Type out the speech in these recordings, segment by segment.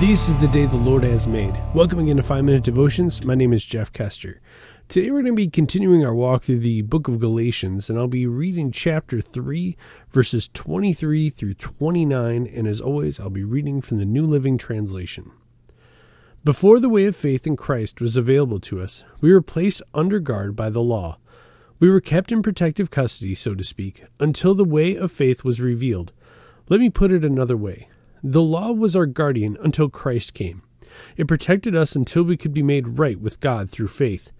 This is the day the Lord has made. Welcome again to 5 Minute Devotions. My name is Jeff Kester. Today we're going to be continuing our walk through the book of Galatians, and I'll be reading chapter 3, verses 23 through 29, and as always, I'll be reading from the New Living Translation. Before the way of faith in Christ was available to us, we were placed under guard by the law. We were kept in protective custody, so to speak, until the way of faith was revealed. Let me put it another way. The law was our guardian until Christ came. It protected us until we could be made right with God through faith.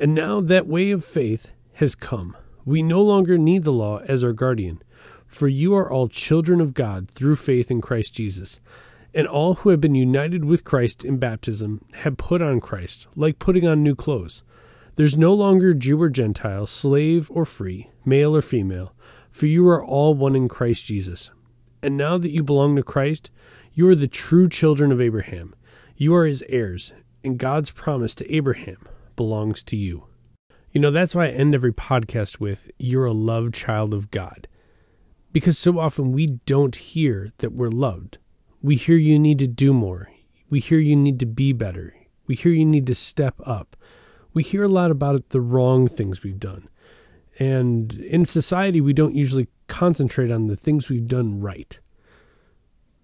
And now that way of faith has come. We no longer need the law as our guardian, for you are all children of God through faith in Christ Jesus. And all who have been united with Christ in baptism have put on Christ, like putting on new clothes. There's no longer Jew or Gentile, slave or free, male or female, for you are all one in Christ Jesus. And now that you belong to Christ, you are the true children of Abraham. You are his heirs, and God's promise to Abraham belongs to you. You know, that's why I end every podcast with, You're a loved child of God. Because so often we don't hear that we're loved. We hear you need to do more. We hear you need to be better. We hear you need to step up. We hear a lot about the wrong things we've done. And in society, we don't usually concentrate on the things we've done right.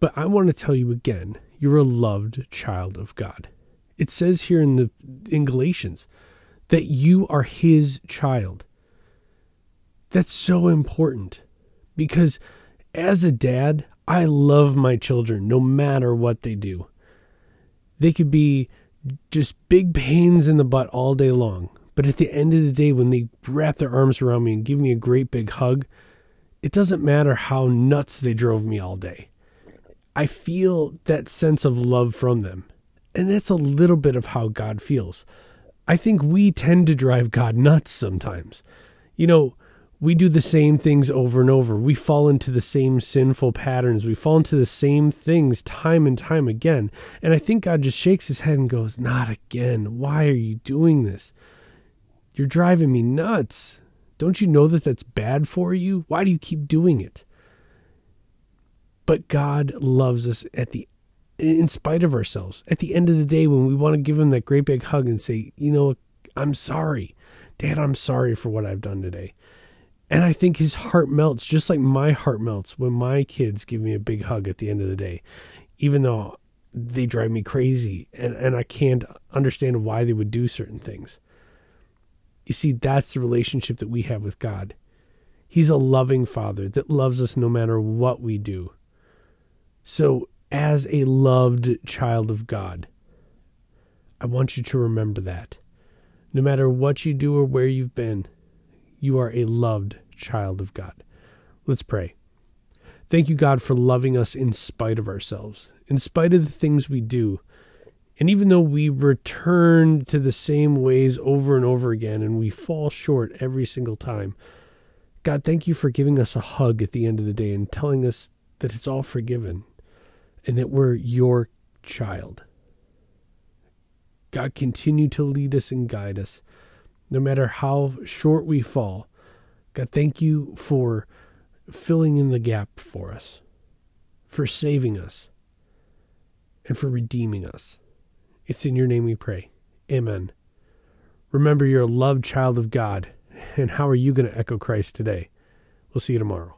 But I want to tell you again, you're a loved child of God. It says here in the in Galatians that you are his child. That's so important because as a dad, I love my children no matter what they do. They could be just big pains in the butt all day long. But at the end of the day, when they wrap their arms around me and give me a great big hug, it doesn't matter how nuts they drove me all day. I feel that sense of love from them. And that's a little bit of how God feels. I think we tend to drive God nuts sometimes. You know, we do the same things over and over. We fall into the same sinful patterns. We fall into the same things time and time again. And I think God just shakes his head and goes, Not again. Why are you doing this? You're driving me nuts. Don't you know that that's bad for you? Why do you keep doing it? But God loves us at the in spite of ourselves. At the end of the day when we want to give him that great big hug and say, "You know, I'm sorry. Dad, I'm sorry for what I've done today." And I think his heart melts just like my heart melts when my kids give me a big hug at the end of the day, even though they drive me crazy and, and I can't understand why they would do certain things. You see, that's the relationship that we have with God. He's a loving Father that loves us no matter what we do. So, as a loved child of God, I want you to remember that. No matter what you do or where you've been, you are a loved child of God. Let's pray. Thank you, God, for loving us in spite of ourselves, in spite of the things we do, and even though we return to the same ways over and over again and we fall short every single time, God, thank you for giving us a hug at the end of the day and telling us that it's all forgiven and that we're your child. God, continue to lead us and guide us no matter how short we fall. God, thank you for filling in the gap for us, for saving us, and for redeeming us. It's in your name we pray. Amen. Remember, you're a loved child of God. And how are you going to echo Christ today? We'll see you tomorrow.